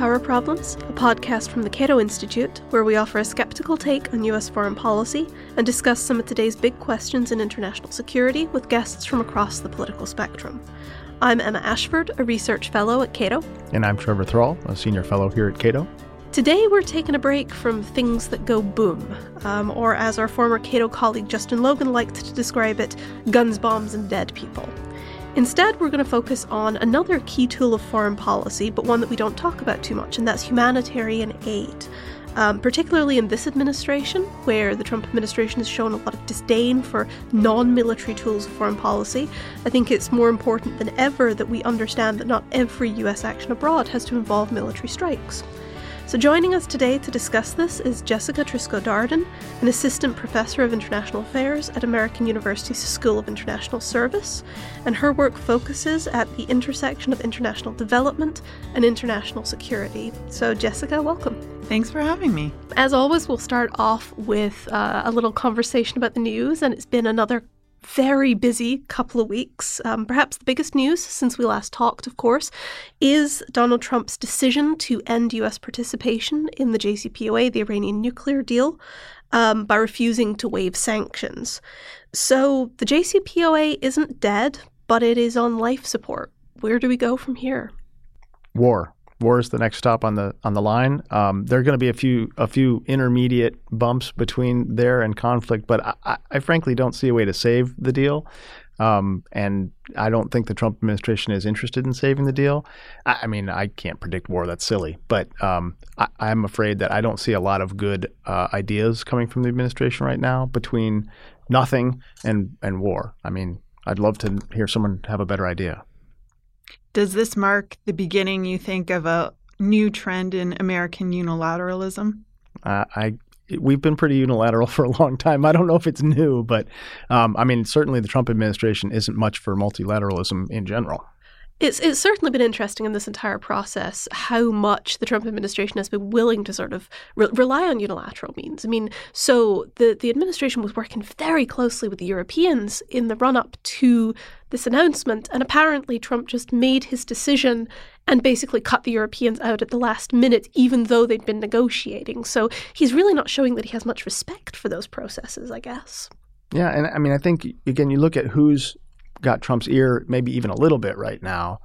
Power Problems, a podcast from the Cato Institute, where we offer a skeptical take on US foreign policy and discuss some of today's big questions in international security with guests from across the political spectrum. I'm Emma Ashford, a research fellow at Cato. And I'm Trevor Thrall, a senior fellow here at Cato. Today, we're taking a break from things that go boom, um, or as our former Cato colleague Justin Logan liked to describe it, guns, bombs, and dead people. Instead, we're going to focus on another key tool of foreign policy, but one that we don't talk about too much, and that's humanitarian aid. Um, particularly in this administration, where the Trump administration has shown a lot of disdain for non military tools of foreign policy, I think it's more important than ever that we understand that not every US action abroad has to involve military strikes. So, joining us today to discuss this is Jessica Trisko Darden, an assistant professor of international affairs at American University's School of International Service, and her work focuses at the intersection of international development and international security. So, Jessica, welcome. Thanks for having me. As always, we'll start off with uh, a little conversation about the news, and it's been another very busy couple of weeks. Um, perhaps the biggest news since we last talked, of course, is Donald Trump's decision to end U.S. participation in the JCPOA, the Iranian nuclear deal, um, by refusing to waive sanctions. So the JCPOA isn't dead, but it is on life support. Where do we go from here? War war is the next stop on the on the line. Um, there are going to be a few a few intermediate bumps between there and conflict, but I, I frankly don't see a way to save the deal. Um, and I don't think the Trump administration is interested in saving the deal. I, I mean, I can't predict war; that's silly. But um, I, am afraid that I don't see a lot of good uh, ideas coming from the administration right now between nothing and and war. I mean, I'd love to hear someone have a better idea. Does this mark the beginning, you think, of a new trend in American unilateralism? Uh, I we've been pretty unilateral for a long time. I don't know if it's new, but um, I mean, certainly the Trump administration isn't much for multilateralism in general. It's, it's certainly been interesting in this entire process how much the Trump administration has been willing to sort of re- rely on unilateral means. I mean, so the, the administration was working very closely with the Europeans in the run up to this announcement, and apparently Trump just made his decision and basically cut the Europeans out at the last minute, even though they'd been negotiating. So he's really not showing that he has much respect for those processes, I guess. Yeah, and I mean, I think again, you look at who's got Trump's ear maybe even a little bit right now.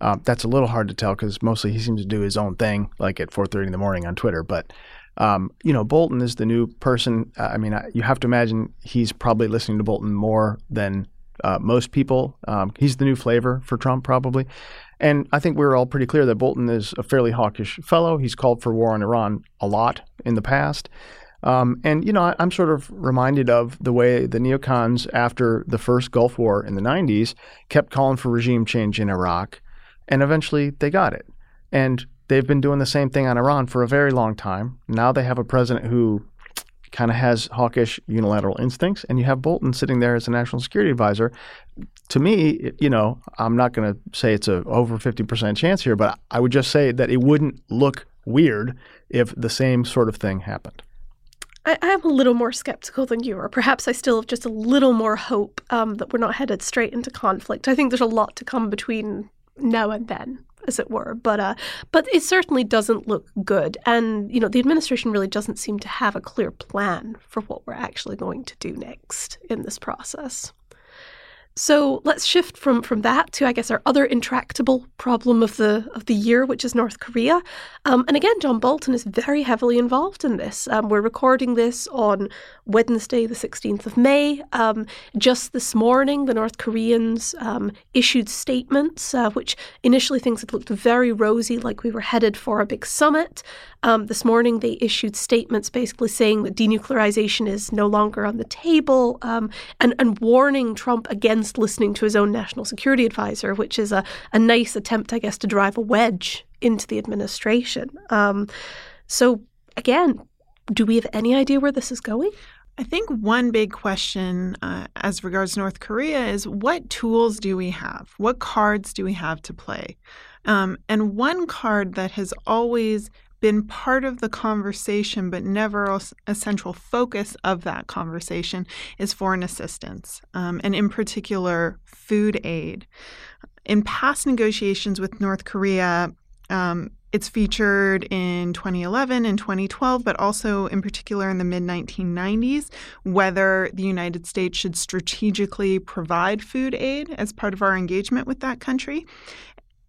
Um, that's a little hard to tell because mostly he seems to do his own thing, like at 4:30 in the morning on Twitter. But um, you know, Bolton is the new person. Uh, I mean, I, you have to imagine he's probably listening to Bolton more than uh, most people. Um, he's the new flavor for Trump, probably. And I think we are all pretty clear that Bolton is a fairly hawkish fellow. He's called for war on Iran a lot in the past. Um, and, you know, I, am sort of reminded of the way the neocons, after the first Gulf War in the 90s, kept calling for regime change in Iraq, and eventually they got it. And they've been doing the same thing on Iran for a very long time. Now they have a president who kind of has hawkish unilateral instincts, and you have Bolton sitting there as a national security advisor. To me, you know, I'm not going to say it's a over 50% chance here, but I would just say that it wouldn't look weird if the same sort of thing happened. I, am a little more skeptical than you, or perhaps I still have just a little more hope um, that we're not headed straight into conflict. I think there's a lot to come between now and then, as it were. But uh, but it certainly doesn't look good, and you know the administration really doesn't seem to have a clear plan for what we're actually going to do next in this process. So let's shift from from that to I guess our other intractable problem of the of the year, which is North Korea. Um, and again, John Bolton is very heavily involved in this. Um, we're recording this on Wednesday, the sixteenth of May. Um, just this morning, the North Koreans um, issued statements, uh, which initially things had looked very rosy, like we were headed for a big summit. Um, this morning, they issued statements basically saying that denuclearization is no longer on the table, um, and and warning Trump against listening to his own national security advisor, which is a, a nice attempt, I guess, to drive a wedge into the administration. Um, so, again, do we have any idea where this is going? I think one big question uh, as regards North Korea is what tools do we have? What cards do we have to play? Um, and one card that has always been part of the conversation, but never a central focus of that conversation, is foreign assistance, um, and in particular, food aid. In past negotiations with North Korea, um, it's featured in 2011 and 2012, but also in particular in the mid 1990s, whether the United States should strategically provide food aid as part of our engagement with that country.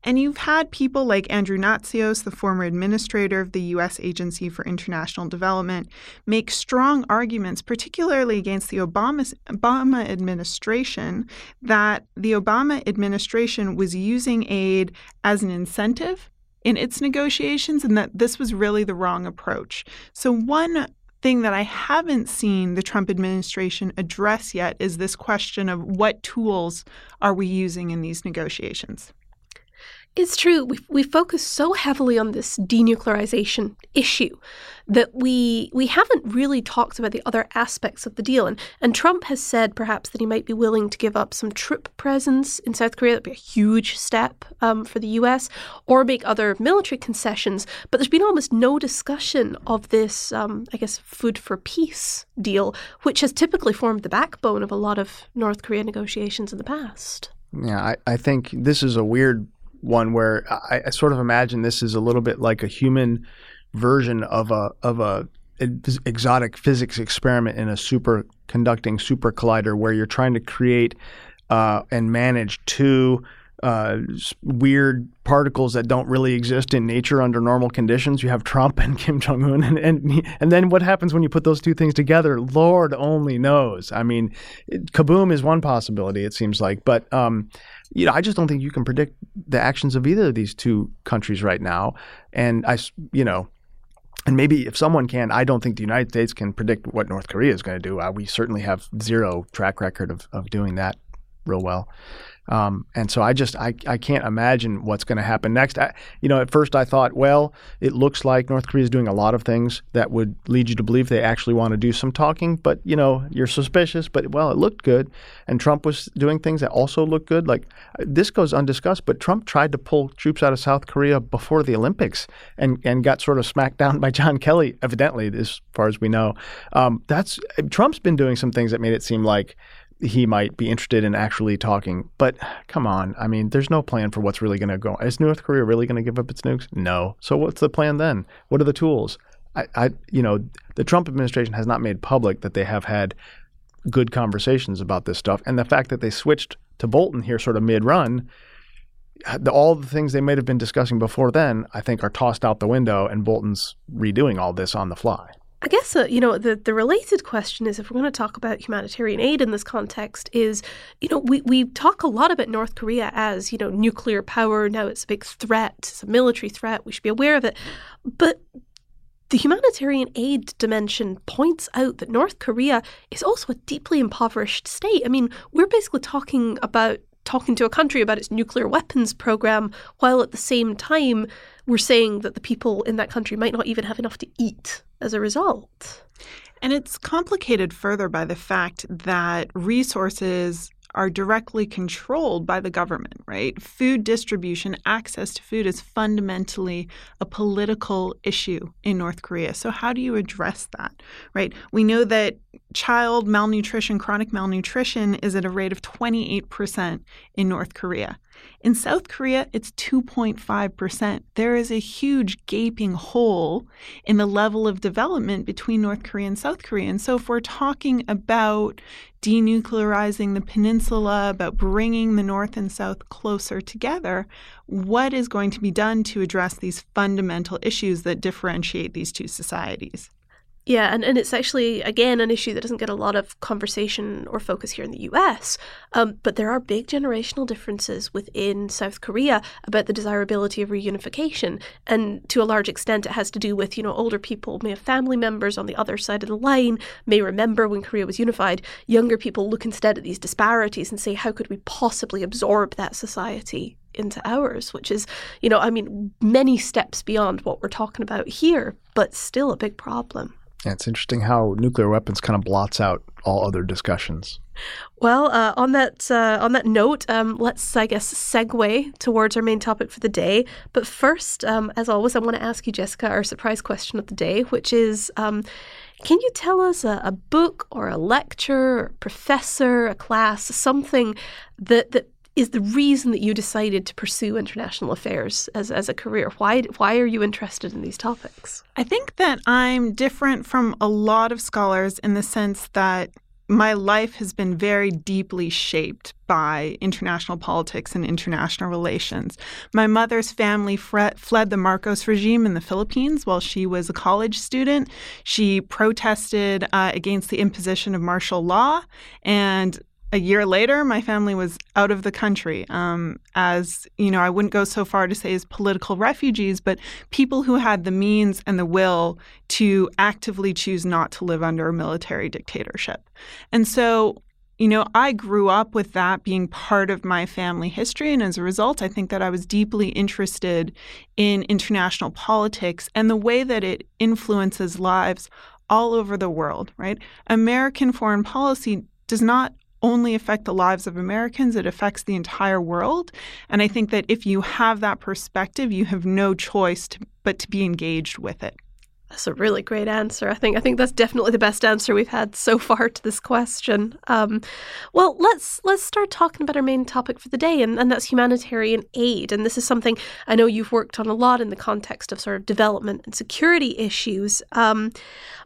And you've had people like Andrew Natsios, the former administrator of the U.S. Agency for International Development, make strong arguments, particularly against the Obama, Obama administration, that the Obama administration was using aid as an incentive in its negotiations and that this was really the wrong approach. So, one thing that I haven't seen the Trump administration address yet is this question of what tools are we using in these negotiations? It's true. We we focus so heavily on this denuclearization issue that we we haven't really talked about the other aspects of the deal. And and Trump has said perhaps that he might be willing to give up some troop presence in South Korea. That'd be a huge step um, for the U.S. or make other military concessions. But there's been almost no discussion of this, um, I guess, food for peace deal, which has typically formed the backbone of a lot of North Korea negotiations in the past. Yeah, I, I think this is a weird one where I, I, sort of imagine this is a little bit like a human version of a of a exotic physics experiment in a superconducting super collider where you're trying to create uh, and manage two uh, weird particles that don't really exist in nature under normal conditions. You have Trump and Kim Jong Un, and and and then what happens when you put those two things together? Lord only knows. I mean, it, kaboom is one possibility. It seems like, but um, you know, I just don't think you can predict the actions of either of these two countries right now. And I, you know, and maybe if someone can, I don't think the United States can predict what North Korea is going to do. Uh, we certainly have zero track record of, of doing that real well. Um, and so I just I, I can't imagine what's going to happen next. I, you know, at first I thought, well, it looks like North Korea is doing a lot of things that would lead you to believe they actually want to do some talking. But you know, you're suspicious. But well, it looked good, and Trump was doing things that also looked good. Like this goes undiscussed, but Trump tried to pull troops out of South Korea before the Olympics, and and got sort of smacked down by John Kelly, evidently, as far as we know. Um, that's Trump's been doing some things that made it seem like he might be interested in actually talking. But come on, I mean, there's no plan for what's really going to go. Is North Korea really going to give up its nukes? No. So what's the plan then? What are the tools? I, I, you know, the Trump administration has not made public that they have had good conversations about this stuff, and the fact that they switched to Bolton here, sort of mid-run. The, all the things they might have been discussing before then, I think, are tossed out the window, and Bolton's redoing all this on the fly. I guess uh, you know the the related question is if we're going to talk about humanitarian aid in this context is you know we we talk a lot about North Korea as you know nuclear power. Now it's a big threat. It's a military threat. We should be aware of it. But the humanitarian aid dimension points out that North Korea is also a deeply impoverished state. I mean, we're basically talking about talking to a country about its nuclear weapons program while at the same time we're saying that the people in that country might not even have enough to eat as a result. And it's complicated further by the fact that resources are directly controlled by the government, right? Food distribution, access to food is fundamentally a political issue in North Korea. So, how do you address that, right? We know that child malnutrition, chronic malnutrition, is at a rate of 28% in North Korea. In South Korea, it's 2.5%. There is a huge gaping hole in the level of development between North Korea and South Korea. And so, if we're talking about denuclearizing the peninsula, about bringing the North and South closer together, what is going to be done to address these fundamental issues that differentiate these two societies? Yeah, and, and it's actually, again, an issue that doesn't get a lot of conversation or focus here in the US. Um, but there are big generational differences within South Korea about the desirability of reunification. And to a large extent, it has to do with, you know, older people may have family members on the other side of the line, may remember when Korea was unified. Younger people look instead at these disparities and say, how could we possibly absorb that society into ours, which is, you know, I mean, many steps beyond what we're talking about here, but still a big problem. Yeah, it's interesting how nuclear weapons kind of blots out all other discussions. Well, uh, on that uh, on that note, um, let's I guess segue towards our main topic for the day. But first, um, as always, I want to ask you, Jessica, our surprise question of the day, which is. Um, can you tell us a, a book or a lecture, or a professor, a class, something that, that is the reason that you decided to pursue international affairs as, as a career? Why why are you interested in these topics? I think that I'm different from a lot of scholars in the sense that my life has been very deeply shaped by international politics and international relations. My mother's family fled the Marcos regime in the Philippines while she was a college student. She protested uh, against the imposition of martial law and a year later, my family was out of the country. Um, as you know, I wouldn't go so far to say as political refugees, but people who had the means and the will to actively choose not to live under a military dictatorship. And so, you know, I grew up with that being part of my family history. And as a result, I think that I was deeply interested in international politics and the way that it influences lives all over the world, right? American foreign policy does not only affect the lives of Americans, it affects the entire world. And I think that if you have that perspective, you have no choice to, but to be engaged with it. That's a really great answer. I think I think that's definitely the best answer we've had so far to this question. Um, well, let's let's start talking about our main topic for the day, and, and that's humanitarian aid. And this is something I know you've worked on a lot in the context of sort of development and security issues. Um,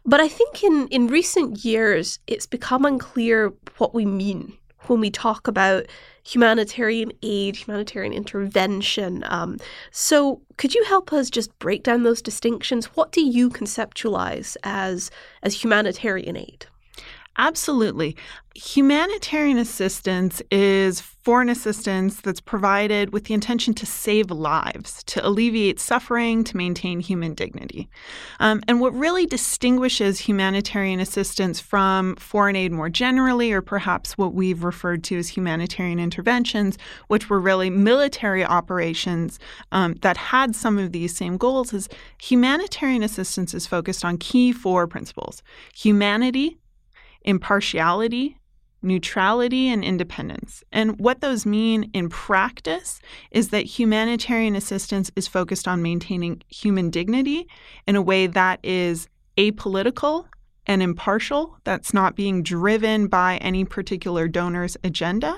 but I think in in recent years, it's become unclear what we mean when we talk about humanitarian aid, humanitarian intervention. Um, so, could you help us just break down those distinctions? What do you conceptualize as as humanitarian aid? Absolutely. Humanitarian assistance is foreign assistance that's provided with the intention to save lives, to alleviate suffering, to maintain human dignity. Um, and what really distinguishes humanitarian assistance from foreign aid more generally, or perhaps what we've referred to as humanitarian interventions, which were really military operations um, that had some of these same goals, is humanitarian assistance is focused on key four principles humanity, impartiality, neutrality, and independence. And what those mean in practice is that humanitarian assistance is focused on maintaining human dignity in a way that is apolitical and impartial, that's not being driven by any particular donor's agenda.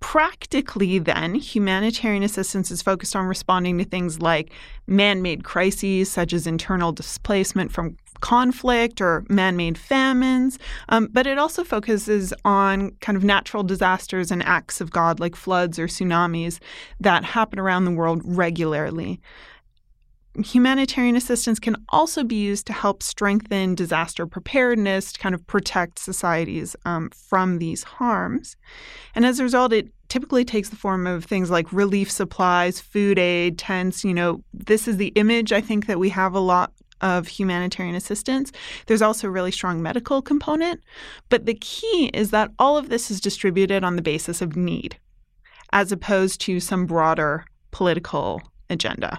Practically, then, humanitarian assistance is focused on responding to things like man made crises, such as internal displacement from conflict or man made famines, um, but it also focuses on kind of natural disasters and acts of God like floods or tsunamis that happen around the world regularly. Humanitarian assistance can also be used to help strengthen disaster preparedness, to kind of protect societies um, from these harms. And as a result, it typically takes the form of things like relief supplies, food aid, tents. You know, this is the image I think that we have a lot of humanitarian assistance. There's also a really strong medical component. But the key is that all of this is distributed on the basis of need, as opposed to some broader political agenda.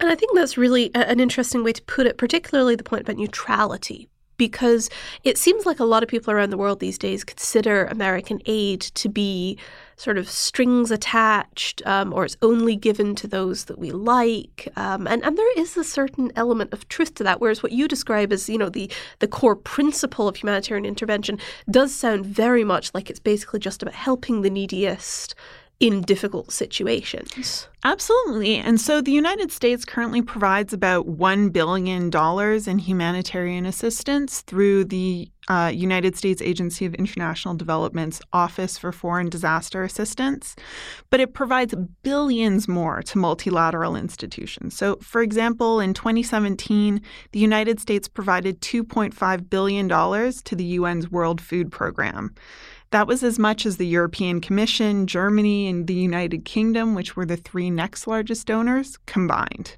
And I think that's really an interesting way to put it, particularly the point about neutrality, because it seems like a lot of people around the world these days consider American aid to be sort of strings attached um, or it's only given to those that we like. Um, and, and there is a certain element of truth to that. Whereas what you describe as, you know, the, the core principle of humanitarian intervention does sound very much like it's basically just about helping the neediest in difficult situations. Absolutely. And so the United States currently provides about $1 billion in humanitarian assistance through the uh, United States Agency of International Development's Office for Foreign Disaster Assistance, but it provides billions more to multilateral institutions. So, for example, in 2017, the United States provided $2.5 billion to the UN's World Food Program. That was as much as the European Commission, Germany, and the United Kingdom, which were the three next largest donors, combined.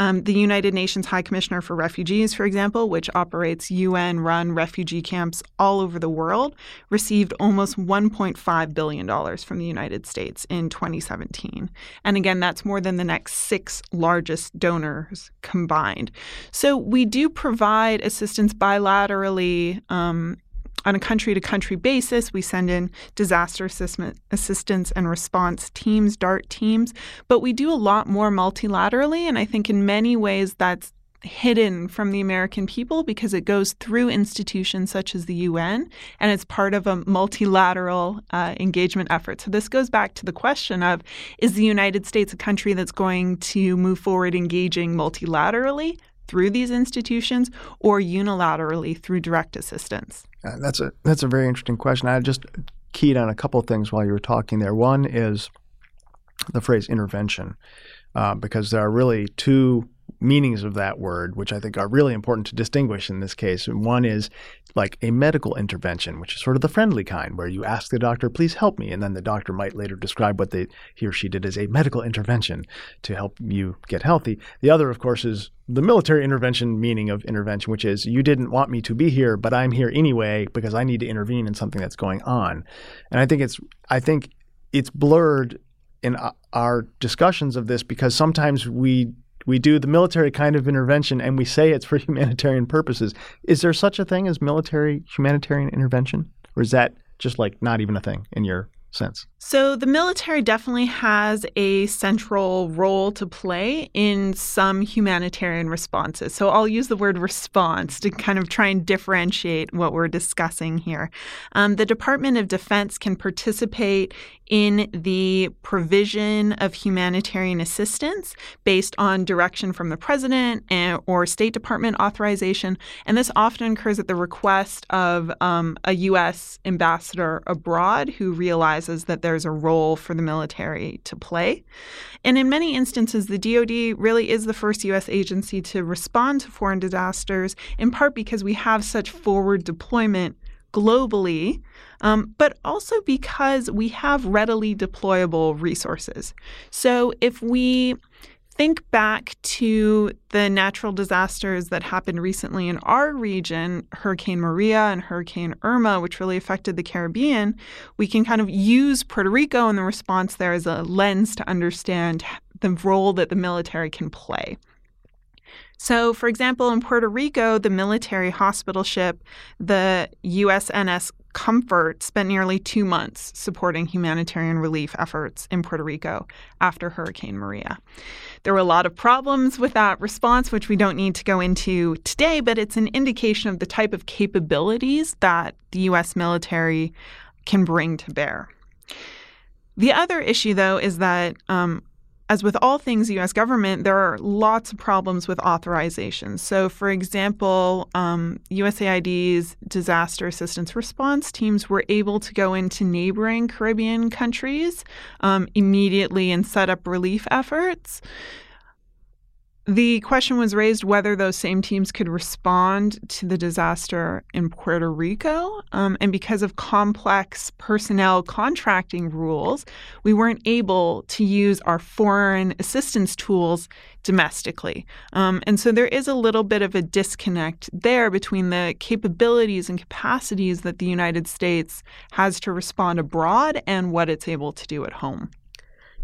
Um, the United Nations High Commissioner for Refugees, for example, which operates UN run refugee camps all over the world, received almost $1.5 billion from the United States in 2017. And again, that's more than the next six largest donors combined. So we do provide assistance bilaterally. Um, on a country to country basis, we send in disaster assistance and response teams, DART teams, but we do a lot more multilaterally. And I think in many ways that's hidden from the American people because it goes through institutions such as the UN and it's part of a multilateral uh, engagement effort. So, this goes back to the question of is the United States a country that's going to move forward engaging multilaterally through these institutions or unilaterally through direct assistance? Uh, that's a that's a very interesting question. I just keyed on a couple of things while you were talking there. One is the phrase intervention, uh, because there are really two meanings of that word, which I think are really important to distinguish in this case. One is like a medical intervention, which is sort of the friendly kind, where you ask the doctor, please help me. And then the doctor might later describe what they, he or she did as a medical intervention to help you get healthy. The other, of course, is the military intervention meaning of intervention, which is you didn't want me to be here, but I'm here anyway because I need to intervene in something that's going on. And I think it's, I think it's blurred in uh, our discussions of this because sometimes we we do the military kind of intervention and we say it's for humanitarian purposes. Is there such a thing as military humanitarian intervention? Or is that just like not even a thing in your sense? So, the military definitely has a central role to play in some humanitarian responses. So, I'll use the word response to kind of try and differentiate what we're discussing here. Um, the Department of Defense can participate in the provision of humanitarian assistance based on direction from the president and, or State Department authorization. And this often occurs at the request of um, a U.S. ambassador abroad who realizes that there's a role for the military to play. And in many instances, the DoD really is the first U.S. agency to respond to foreign disasters, in part because we have such forward deployment globally, um, but also because we have readily deployable resources. So if we think back to the natural disasters that happened recently in our region, Hurricane Maria and Hurricane Irma, which really affected the Caribbean, we can kind of use Puerto Rico and the response there as a lens to understand the role that the military can play. So, for example, in Puerto Rico, the military hospital ship, the USNS Comfort, spent nearly two months supporting humanitarian relief efforts in Puerto Rico after Hurricane Maria. There were a lot of problems with that response, which we don't need to go into today, but it's an indication of the type of capabilities that the U.S. military can bring to bear. The other issue, though, is that um, as with all things U.S. government, there are lots of problems with authorizations. So, for example, um, USAID's disaster assistance response teams were able to go into neighboring Caribbean countries um, immediately and set up relief efforts. The question was raised whether those same teams could respond to the disaster in Puerto Rico. Um, and because of complex personnel contracting rules, we weren't able to use our foreign assistance tools domestically. Um, and so there is a little bit of a disconnect there between the capabilities and capacities that the United States has to respond abroad and what it's able to do at home.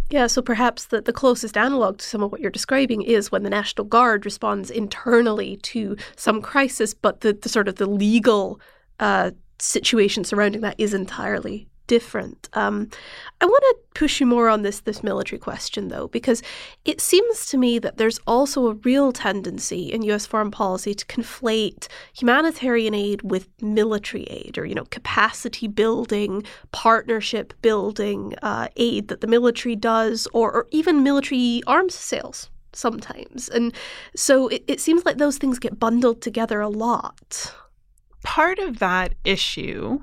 Yeah, so perhaps the, the closest analog to some of what you're describing is when the National Guard responds internally to some crisis, but the, the sort of the legal uh, situation surrounding that is entirely different. Um, I want to push you more on this this military question though, because it seems to me that there's also a real tendency in U.S. foreign policy to conflate humanitarian aid with military aid, or you know, capacity building, partnership building uh, aid that the military does, or, or even military arms sales sometimes. And so it, it seems like those things get bundled together a lot. Part of that issue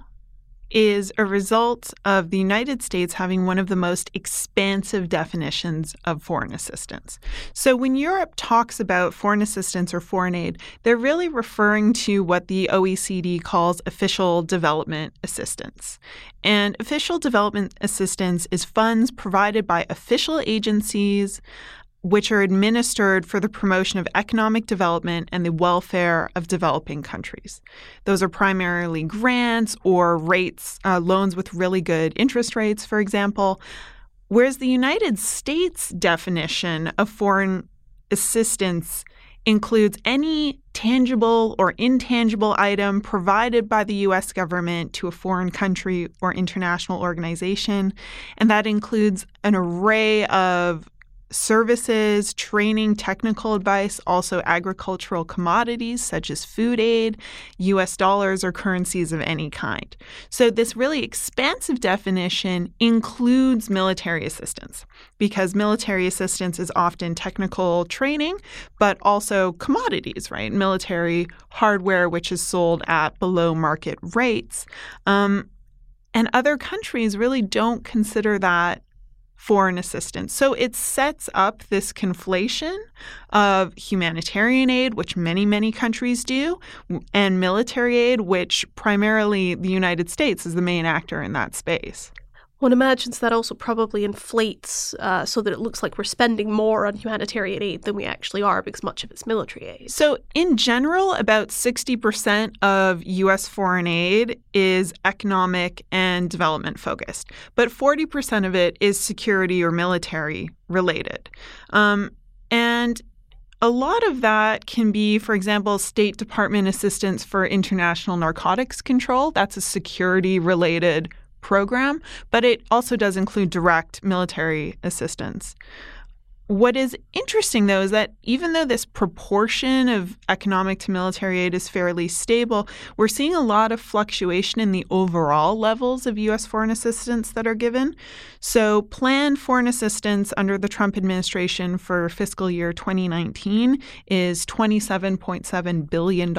is a result of the United States having one of the most expansive definitions of foreign assistance. So when Europe talks about foreign assistance or foreign aid, they're really referring to what the OECD calls official development assistance. And official development assistance is funds provided by official agencies which are administered for the promotion of economic development and the welfare of developing countries. Those are primarily grants or rates, uh, loans with really good interest rates, for example. Whereas the United States definition of foreign assistance includes any tangible or intangible item provided by the U.S. government to a foreign country or international organization. And that includes an array of services, training, technical advice, also agricultural commodities such as food aid, US dollars, or currencies of any kind. So, this really expansive definition includes military assistance because military assistance is often technical training, but also commodities, right? Military hardware, which is sold at below market rates. Um, and other countries really don't consider that foreign assistance. So it sets up this conflation of humanitarian aid, which many, many countries do, and military aid, which primarily the United States is the main actor in that space. One imagines that also probably inflates uh, so that it looks like we're spending more on humanitarian aid than we actually are because much of it's military aid. So, in general, about 60% of U.S. foreign aid is economic and development focused, but 40% of it is security or military related. Um, and a lot of that can be, for example, State Department assistance for international narcotics control. That's a security related program, but it also does include direct military assistance. What is interesting, though, is that even though this proportion of economic to military aid is fairly stable, we're seeing a lot of fluctuation in the overall levels of U.S. foreign assistance that are given. So, planned foreign assistance under the Trump administration for fiscal year 2019 is $27.7 billion.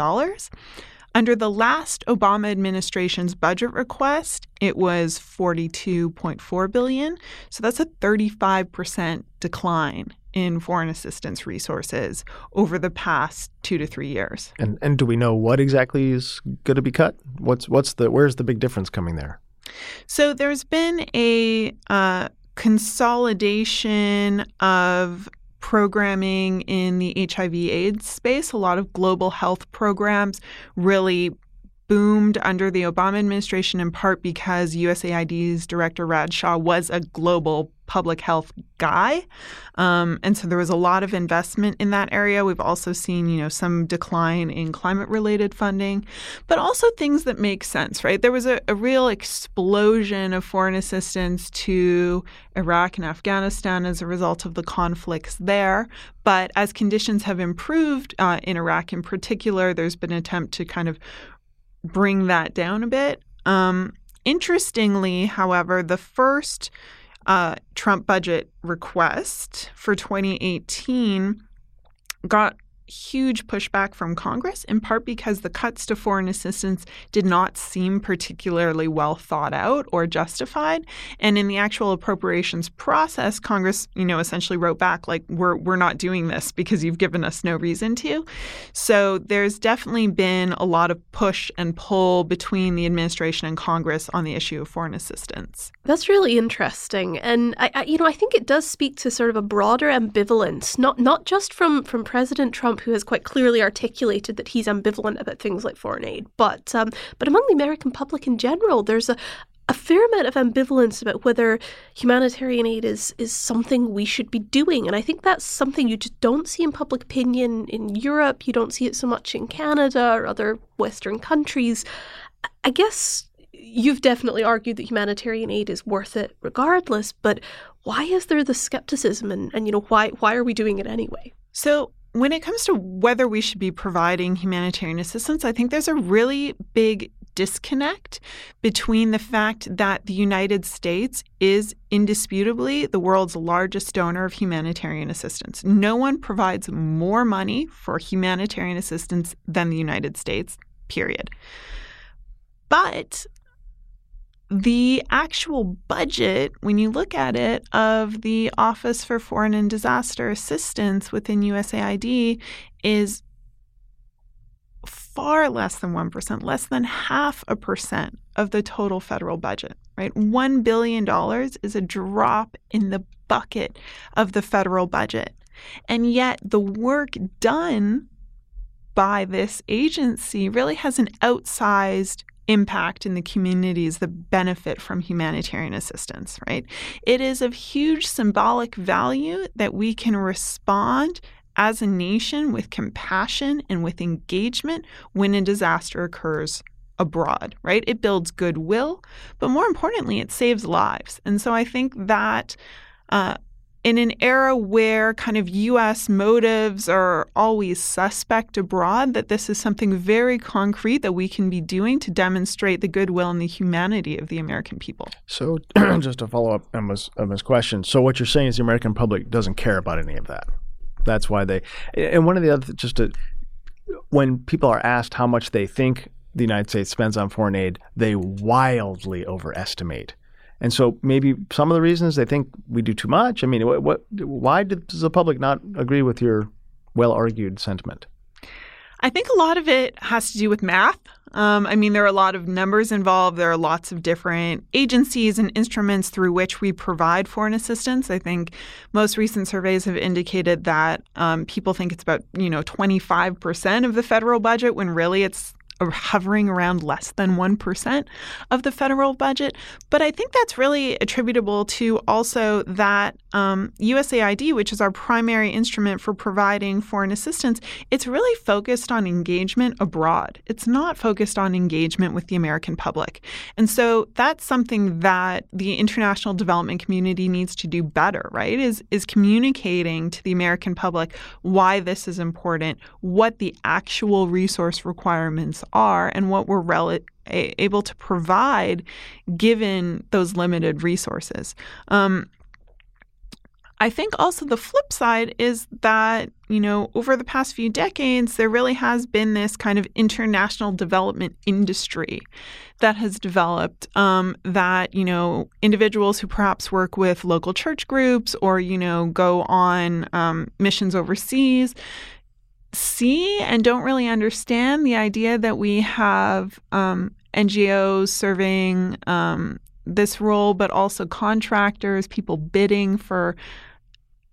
Under the last Obama administration's budget request, it was 42.4 billion. So that's a 35% decline in foreign assistance resources over the past 2 to 3 years. And and do we know what exactly is going to be cut? What's what's the where's the big difference coming there? So there's been a uh, consolidation of programming in the HIV AIDS space. A lot of global health programs really boomed under the Obama administration in part because USAID's director Raj Shah was a global public health guy. Um, and so there was a lot of investment in that area. We've also seen, you know, some decline in climate related funding, but also things that make sense, right? There was a, a real explosion of foreign assistance to Iraq and Afghanistan as a result of the conflicts there. But as conditions have improved uh, in Iraq in particular, there's been an attempt to kind of bring that down a bit. Um, interestingly, however, the first uh, Trump budget request for 2018 got huge pushback from Congress, in part because the cuts to foreign assistance did not seem particularly well thought out or justified. And in the actual appropriations process, Congress, you know, essentially wrote back like, "We're we're not doing this because you've given us no reason to." So there's definitely been a lot of push and pull between the administration and Congress on the issue of foreign assistance. That's really interesting, and I, I you know, I think it does speak to sort of a broader ambivalence, not not just from from President Trump Trump, who has quite clearly articulated that he's ambivalent about things like foreign aid. But um, but among the American public in general, there's a a fair amount of ambivalence about whether humanitarian aid is is something we should be doing, and I think that's something you just don't see in public opinion in Europe. You don't see it so much in Canada or other Western countries. I guess you've definitely argued that humanitarian aid is worth it regardless, but why is there the skepticism, and, and you know why why are we doing it anyway? So when it comes to whether we should be providing humanitarian assistance, I think there's a really big disconnect between the fact that the United States is indisputably the world's largest donor of humanitarian assistance. No one provides more money for humanitarian assistance than the United States, period. But the actual budget, when you look at it, of the Office for Foreign and Disaster Assistance within USAID is far less than 1%, less than half a percent of the total federal budget, right? $1 billion is a drop in the bucket of the federal budget. And yet the work done by this agency really has an outsized impact in the communities that benefit from humanitarian assistance, right? It is of huge symbolic value that we can respond as a nation with compassion and with engagement when a disaster occurs abroad, right? It builds goodwill, but more importantly, it saves lives. And so I think that uh, in an era where kind of U.S. motives are always suspect abroad, that this is something very concrete that we can be doing to demonstrate the goodwill and the humanity of the American people. So, just to follow up Emma's, Emma's question, so what you're saying is the American public doesn't care about any of that. That's why they. And one of the other, just to, when people are asked how much they think the United States spends on foreign aid, they wildly overestimate and so maybe some of the reasons they think we do too much. I mean, what, what why does the public not agree with your well argued sentiment? I think a lot of it has to do with math. Um, I mean, there are a lot of numbers involved. There are lots of different agencies and instruments through which we provide foreign assistance. I think most recent surveys have indicated that um, people think it's about you know 25 percent of the federal budget, when really it's hovering around less than 1% of the federal budget. But I think that's really attributable to also that um, USAID, which is our primary instrument for providing foreign assistance, it's really focused on engagement abroad. It's not focused on engagement with the American public. And so that's something that the international development community needs to do better, right? Is, is communicating to the American public why this is important, what the actual resource requirements are and what we're rel- able to provide given those limited resources. Um, I think also the flip side is that, you know, over the past few decades, there really has been this kind of international development industry that has developed um, that, you know, individuals who perhaps work with local church groups or, you know, go on um, missions overseas see and don't really understand the idea that we have um, NGOs serving um, this role, but also contractors, people bidding for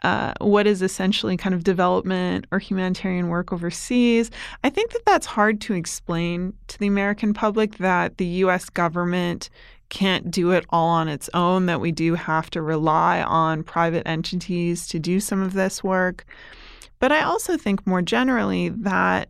uh, what is essentially kind of development or humanitarian work overseas. I think that that's hard to explain to the American public that the U.S. government can't do it all on its own, that we do have to rely on private entities to do some of this work. But I also think more generally that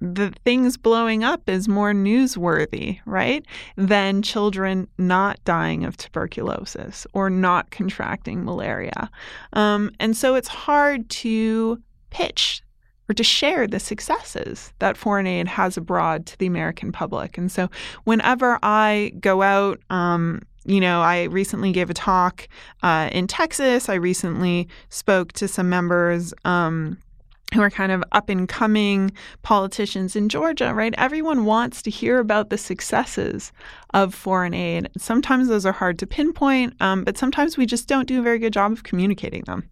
the things blowing up is more newsworthy, right? Than children not dying of tuberculosis or not contracting malaria. Um, and so it's hard to pitch or to share the successes that foreign aid has abroad to the American public. And so whenever I go out, um, you know, I recently gave a talk uh, in Texas. I recently spoke to some members um, who are kind of up and coming politicians in Georgia, right? Everyone wants to hear about the successes of foreign aid. Sometimes those are hard to pinpoint, um, but sometimes we just don't do a very good job of communicating them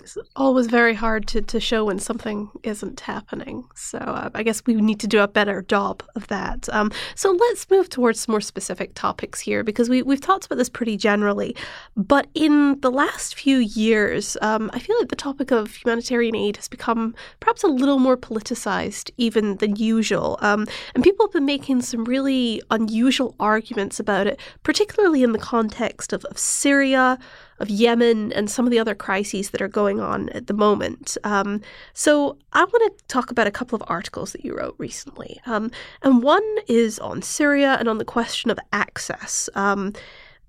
it's always very hard to, to show when something isn't happening. So uh, I guess we need to do a better job of that. Um, so let's move towards some more specific topics here because we, we've talked about this pretty generally. But in the last few years, um, I feel like the topic of humanitarian aid has become perhaps a little more politicized even than usual. Um, and people have been making some really unusual arguments about it, particularly in the context of, of Syria of Yemen and some of the other crises that are going on at the moment. Um, so I want to talk about a couple of articles that you wrote recently. Um, and one is on Syria and on the question of access. Um,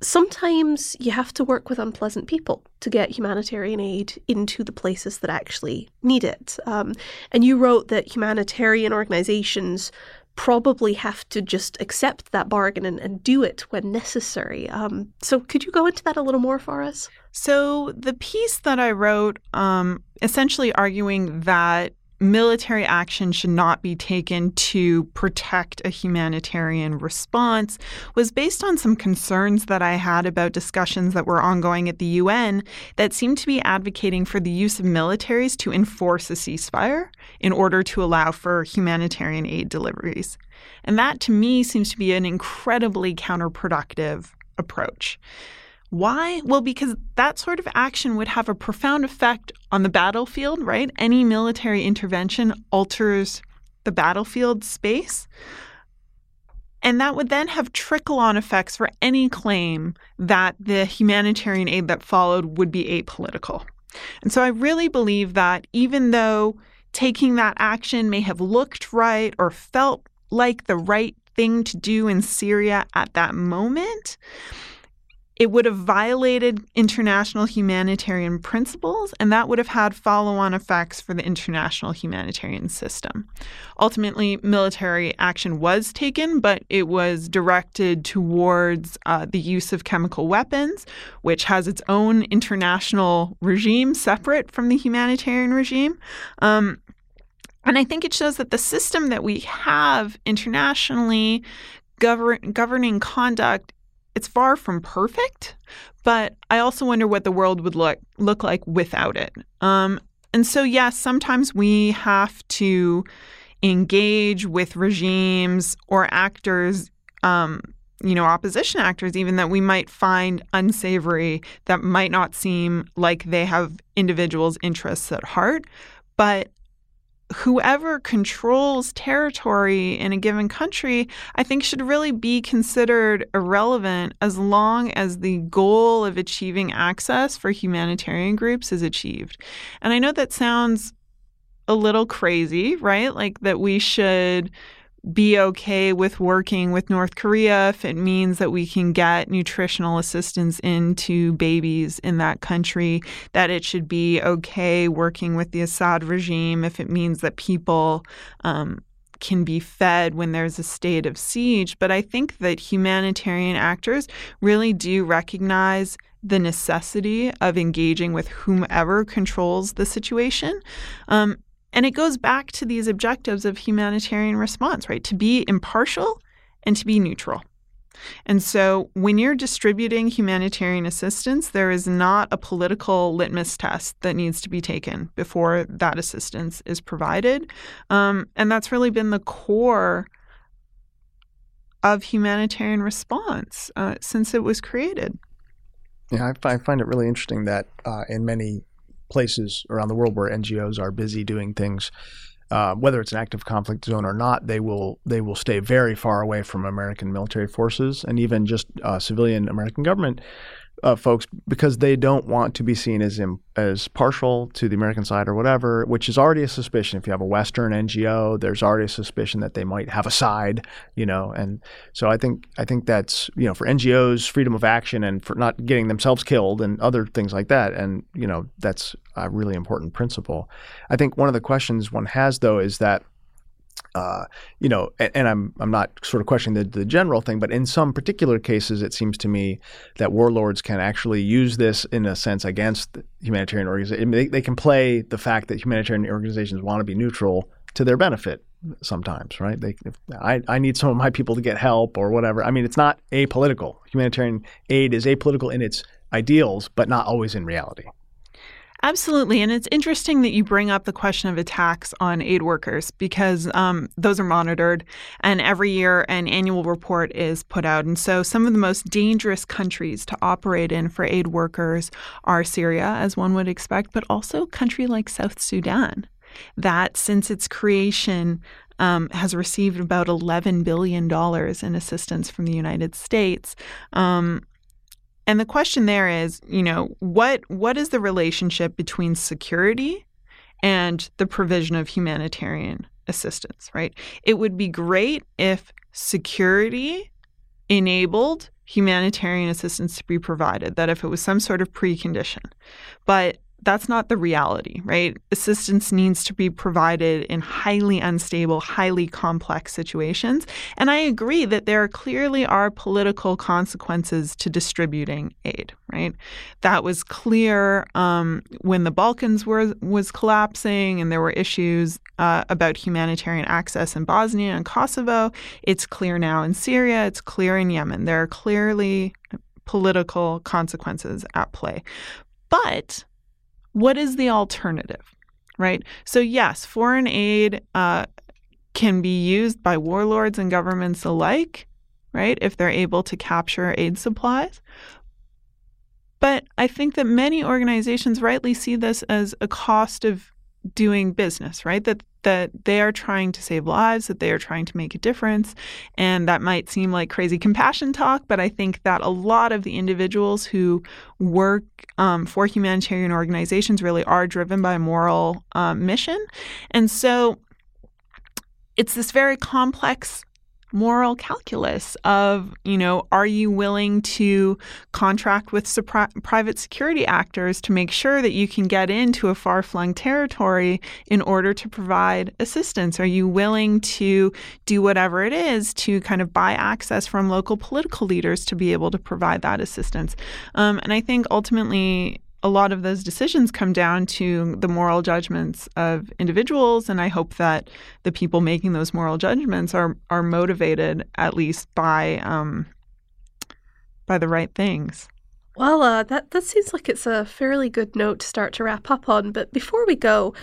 sometimes you have to work with unpleasant people to get humanitarian aid into the places that actually need it. Um, and you wrote that humanitarian organizations probably have to just accept that bargain and, and do it when necessary. Um, so, could you go into that a little more for us? So, the piece that I wrote, um, essentially arguing that military action should not be taken to protect a humanitarian response was based on some concerns that I had about discussions that were ongoing at the UN that seemed to be advocating for the use of militaries to enforce a ceasefire in order to allow for humanitarian aid deliveries. And that to me seems to be an incredibly counterproductive approach. Why? Well, because that sort of action would have a profound effect on the battlefield, right? Any military intervention alters the battlefield space. And that would then have trickle on effects for any claim that the humanitarian aid that followed would be apolitical. And so I really believe that even though taking that action may have looked right or felt like the right thing to do in Syria at that moment, it would have violated international humanitarian principles, and that would have had follow on effects for the international humanitarian system. Ultimately, military action was taken, but it was directed towards uh, the use of chemical weapons, which has its own international regime separate from the humanitarian regime. Um, and I think it shows that the system that we have internationally govern, governing conduct it's far from perfect, but I also wonder what the world would look look like without it. Um, and so, yes, sometimes we have to engage with regimes or actors, um, you know, opposition actors, even that we might find unsavory, that might not seem like they have individuals' interests at heart. But whoever controls territory in a given country, I think should really be considered irrelevant as long as the goal of achieving access for humanitarian groups is achieved. And I know that sounds a little crazy, right? Like that we should be okay with working with North Korea if it means that we can get nutritional assistance into babies in that country, that it should be okay working with the Assad regime if it means that people um, can be fed when there's a state of siege. But I think that humanitarian actors really do recognize the necessity of engaging with whomever controls the situation. Um, and it goes back to these objectives of humanitarian response, right? To be impartial and to be neutral. And so when you're distributing humanitarian assistance, there is not a political litmus test that needs to be taken before that assistance is provided. Um, and that's really been the core of humanitarian response uh, since it was created. Yeah, I, find it really interesting that uh, in many places around the world where NGOs are busy doing things, uh, whether it's an active conflict zone or not, they will they will stay very far away from American military forces and even just uh, civilian American government uh, folks because they don't want to be seen as as partial to the American side or whatever, which is already a suspicion. If you have a Western NGO, there's already a suspicion that they might have a side, you know. And so I think I think that's you know for NGOs, freedom of action, and for not getting themselves killed and other things like that. And you know that's a really important principle. I think one of the questions one has though is that uh, you know, and, and, I'm I'm not sort of questioning the, the general thing, but in some particular cases, it seems to me that warlords can actually use this in a sense against humanitarian organizations. They, they can play the fact that humanitarian organizations want to be neutral to their benefit sometimes, right? They, if I, I need some of my people to get help or whatever. I mean, it's not apolitical. Humanitarian aid is apolitical in its ideals, but not always in reality. Absolutely. And it's interesting that you bring up the question of attacks on aid workers because um, those are monitored. And every year, an annual report is put out. And so, some of the most dangerous countries to operate in for aid workers are Syria, as one would expect, but also a country like South Sudan, that since its creation, um, has received about $11 billion in assistance from the United States. Um, and the question there is, you know, what what is the relationship between security and the provision of humanitarian assistance, right? It would be great if security enabled humanitarian assistance to be provided, that if it was some sort of precondition. But that's not the reality, right? Assistance needs to be provided in highly unstable, highly complex situations. And I agree that there clearly are political consequences to distributing aid, right? That was clear um, when the Balkans were was collapsing and there were issues uh, about humanitarian access in Bosnia and Kosovo. It's clear now in Syria. It's clear in Yemen. There are clearly political consequences at play. But what is the alternative, right? So, yes, foreign aid uh, can be used by warlords and governments alike, right, if they're able to capture aid supplies. But I think that many organizations rightly see this as a cost of doing business, right? That that they are trying to save lives, that they are trying to make a difference. And that might seem like crazy compassion talk, but I think that a lot of the individuals who work um, for humanitarian organizations really are driven by moral um, mission. And so it's this very complex moral calculus of, you know, are you willing to contract with supri- private security actors to make sure that you can get into a far flung territory in order to provide assistance? Are you willing to do whatever it is to kind of buy access from local political leaders to be able to provide that assistance? Um, and I think ultimately, a lot of those decisions come down to the moral judgments of individuals and i hope that the people making those moral judgments are are motivated at least by um, by the right things. Well uh, that that seems like it's a fairly good note to start to wrap up on but before we go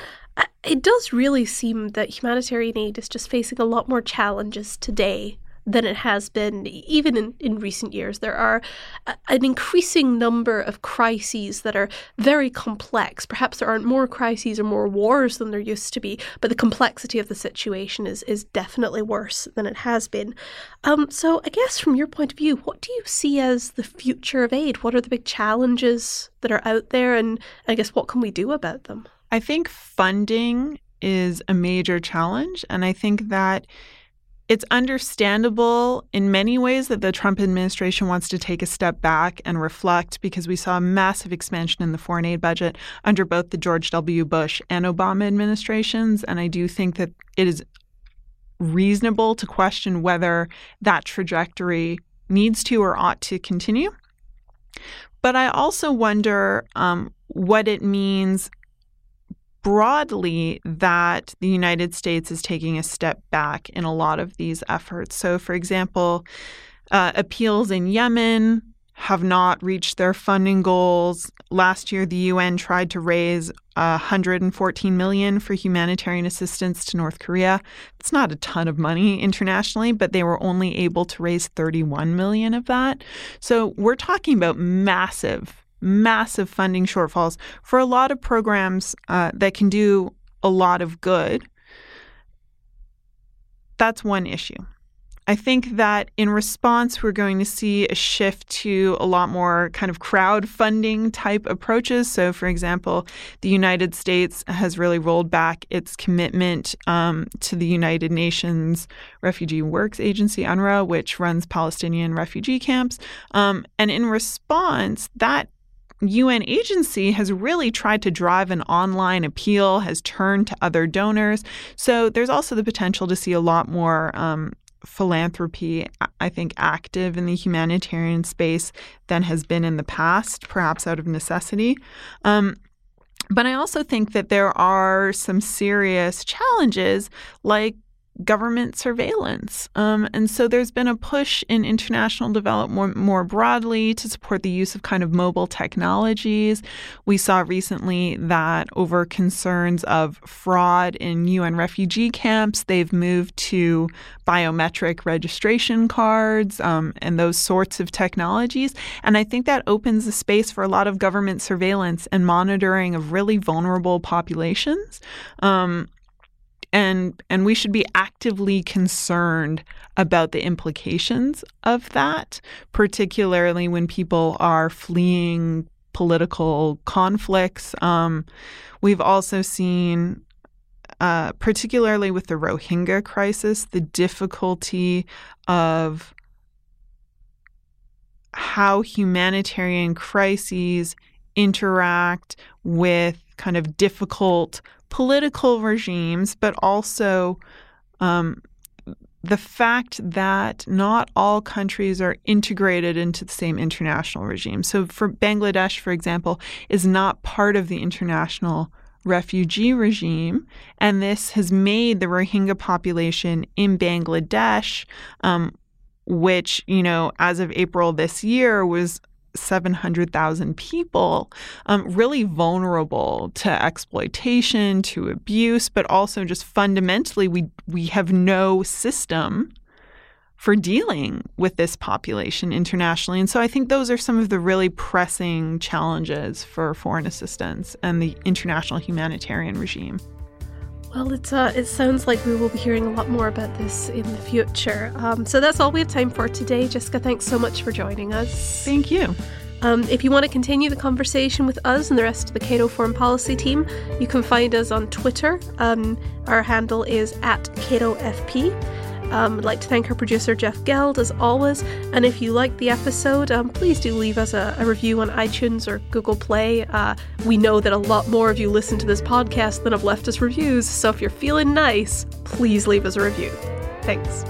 it does really seem that humanitarian aid is just facing a lot more challenges today than it has been even in, in recent years. There are a, an increasing number of crises that are very complex. Perhaps there aren't more crises or more wars than there used to be, but the complexity of the situation is is definitely worse than it has been. Um, so I guess from your point of view, what do you see as the future of aid? What are the big challenges that are out there, and I guess what can we do about them? I think funding is a major challenge, and I think that it's understandable in many ways that the Trump administration wants to take a step back and reflect because we saw a massive expansion in the foreign aid budget under both the George W. Bush and Obama administrations. And I do think that it is reasonable to question whether that trajectory needs to or ought to continue. But I also wonder um, what it means broadly that the United States is taking a step back in a lot of these efforts. So, for example, uh, appeals in Yemen have not reached their funding goals. Last year, the UN tried to raise 114 million for humanitarian assistance to North Korea. It's not a ton of money internationally, but they were only able to raise 31 million of that. So we're talking about massive massive funding shortfalls for a lot of programs uh, that can do a lot of good. That's one issue. I think that in response, we're going to see a shift to a lot more kind of crowdfunding type approaches. So, for example, the United States has really rolled back its commitment um, to the United Nations Refugee Works Agency, UNRWA, which runs Palestinian refugee camps. Um, and in response, that UN agency has really tried to drive an online appeal, has turned to other donors. So there's also the potential to see a lot more um, philanthropy, I think, active in the humanitarian space than has been in the past, perhaps out of necessity. Um, but I also think that there are some serious challenges like government surveillance. Um, and so there's been a push in international development more, more, broadly to support the use of kind of mobile technologies. We saw recently that over concerns of fraud in UN refugee camps, they've moved to biometric registration cards um, and those sorts of technologies. And I think that opens the space for a lot of government surveillance and monitoring of really vulnerable populations. Um, and and we should be actively concerned about the implications of that particularly when people are fleeing political conflicts. Um, we've also seen uh, particularly with the rohingya crisis the difficulty of how humanitarian crises interact with kind of difficult political regimes, but also um, the fact that not all countries are integrated into the same international regime. So, for Bangladesh, for example, is not part of the international refugee regime, and this has made the Rohingya population in Bangladesh, um, which you know, as of April this year, was 700,000 people, um, really vulnerable to exploitation, to abuse, but also just fundamentally, we, we have no system for dealing with this population internationally. And so I think those are some of the really pressing challenges for foreign assistance and the international humanitarian regime. Well, it's, uh, it sounds like we will be hearing a lot more about this in the future. Um, so that's all we have time for today. Jessica, thanks so much for joining us. Thank you. Um, if you want to continue the conversation with us and the rest of the Cato Foreign Policy team, you can find us on Twitter. Um, our handle is at CatoFP. Um, I'd like to thank our producer, Jeff Geld, as always. And if you liked the episode, um, please do leave us a, a, review on iTunes or Google Play. Uh, we know that a lot more of you listen to this podcast than have left us reviews, so if you're feeling nice, please leave us a review. Thanks.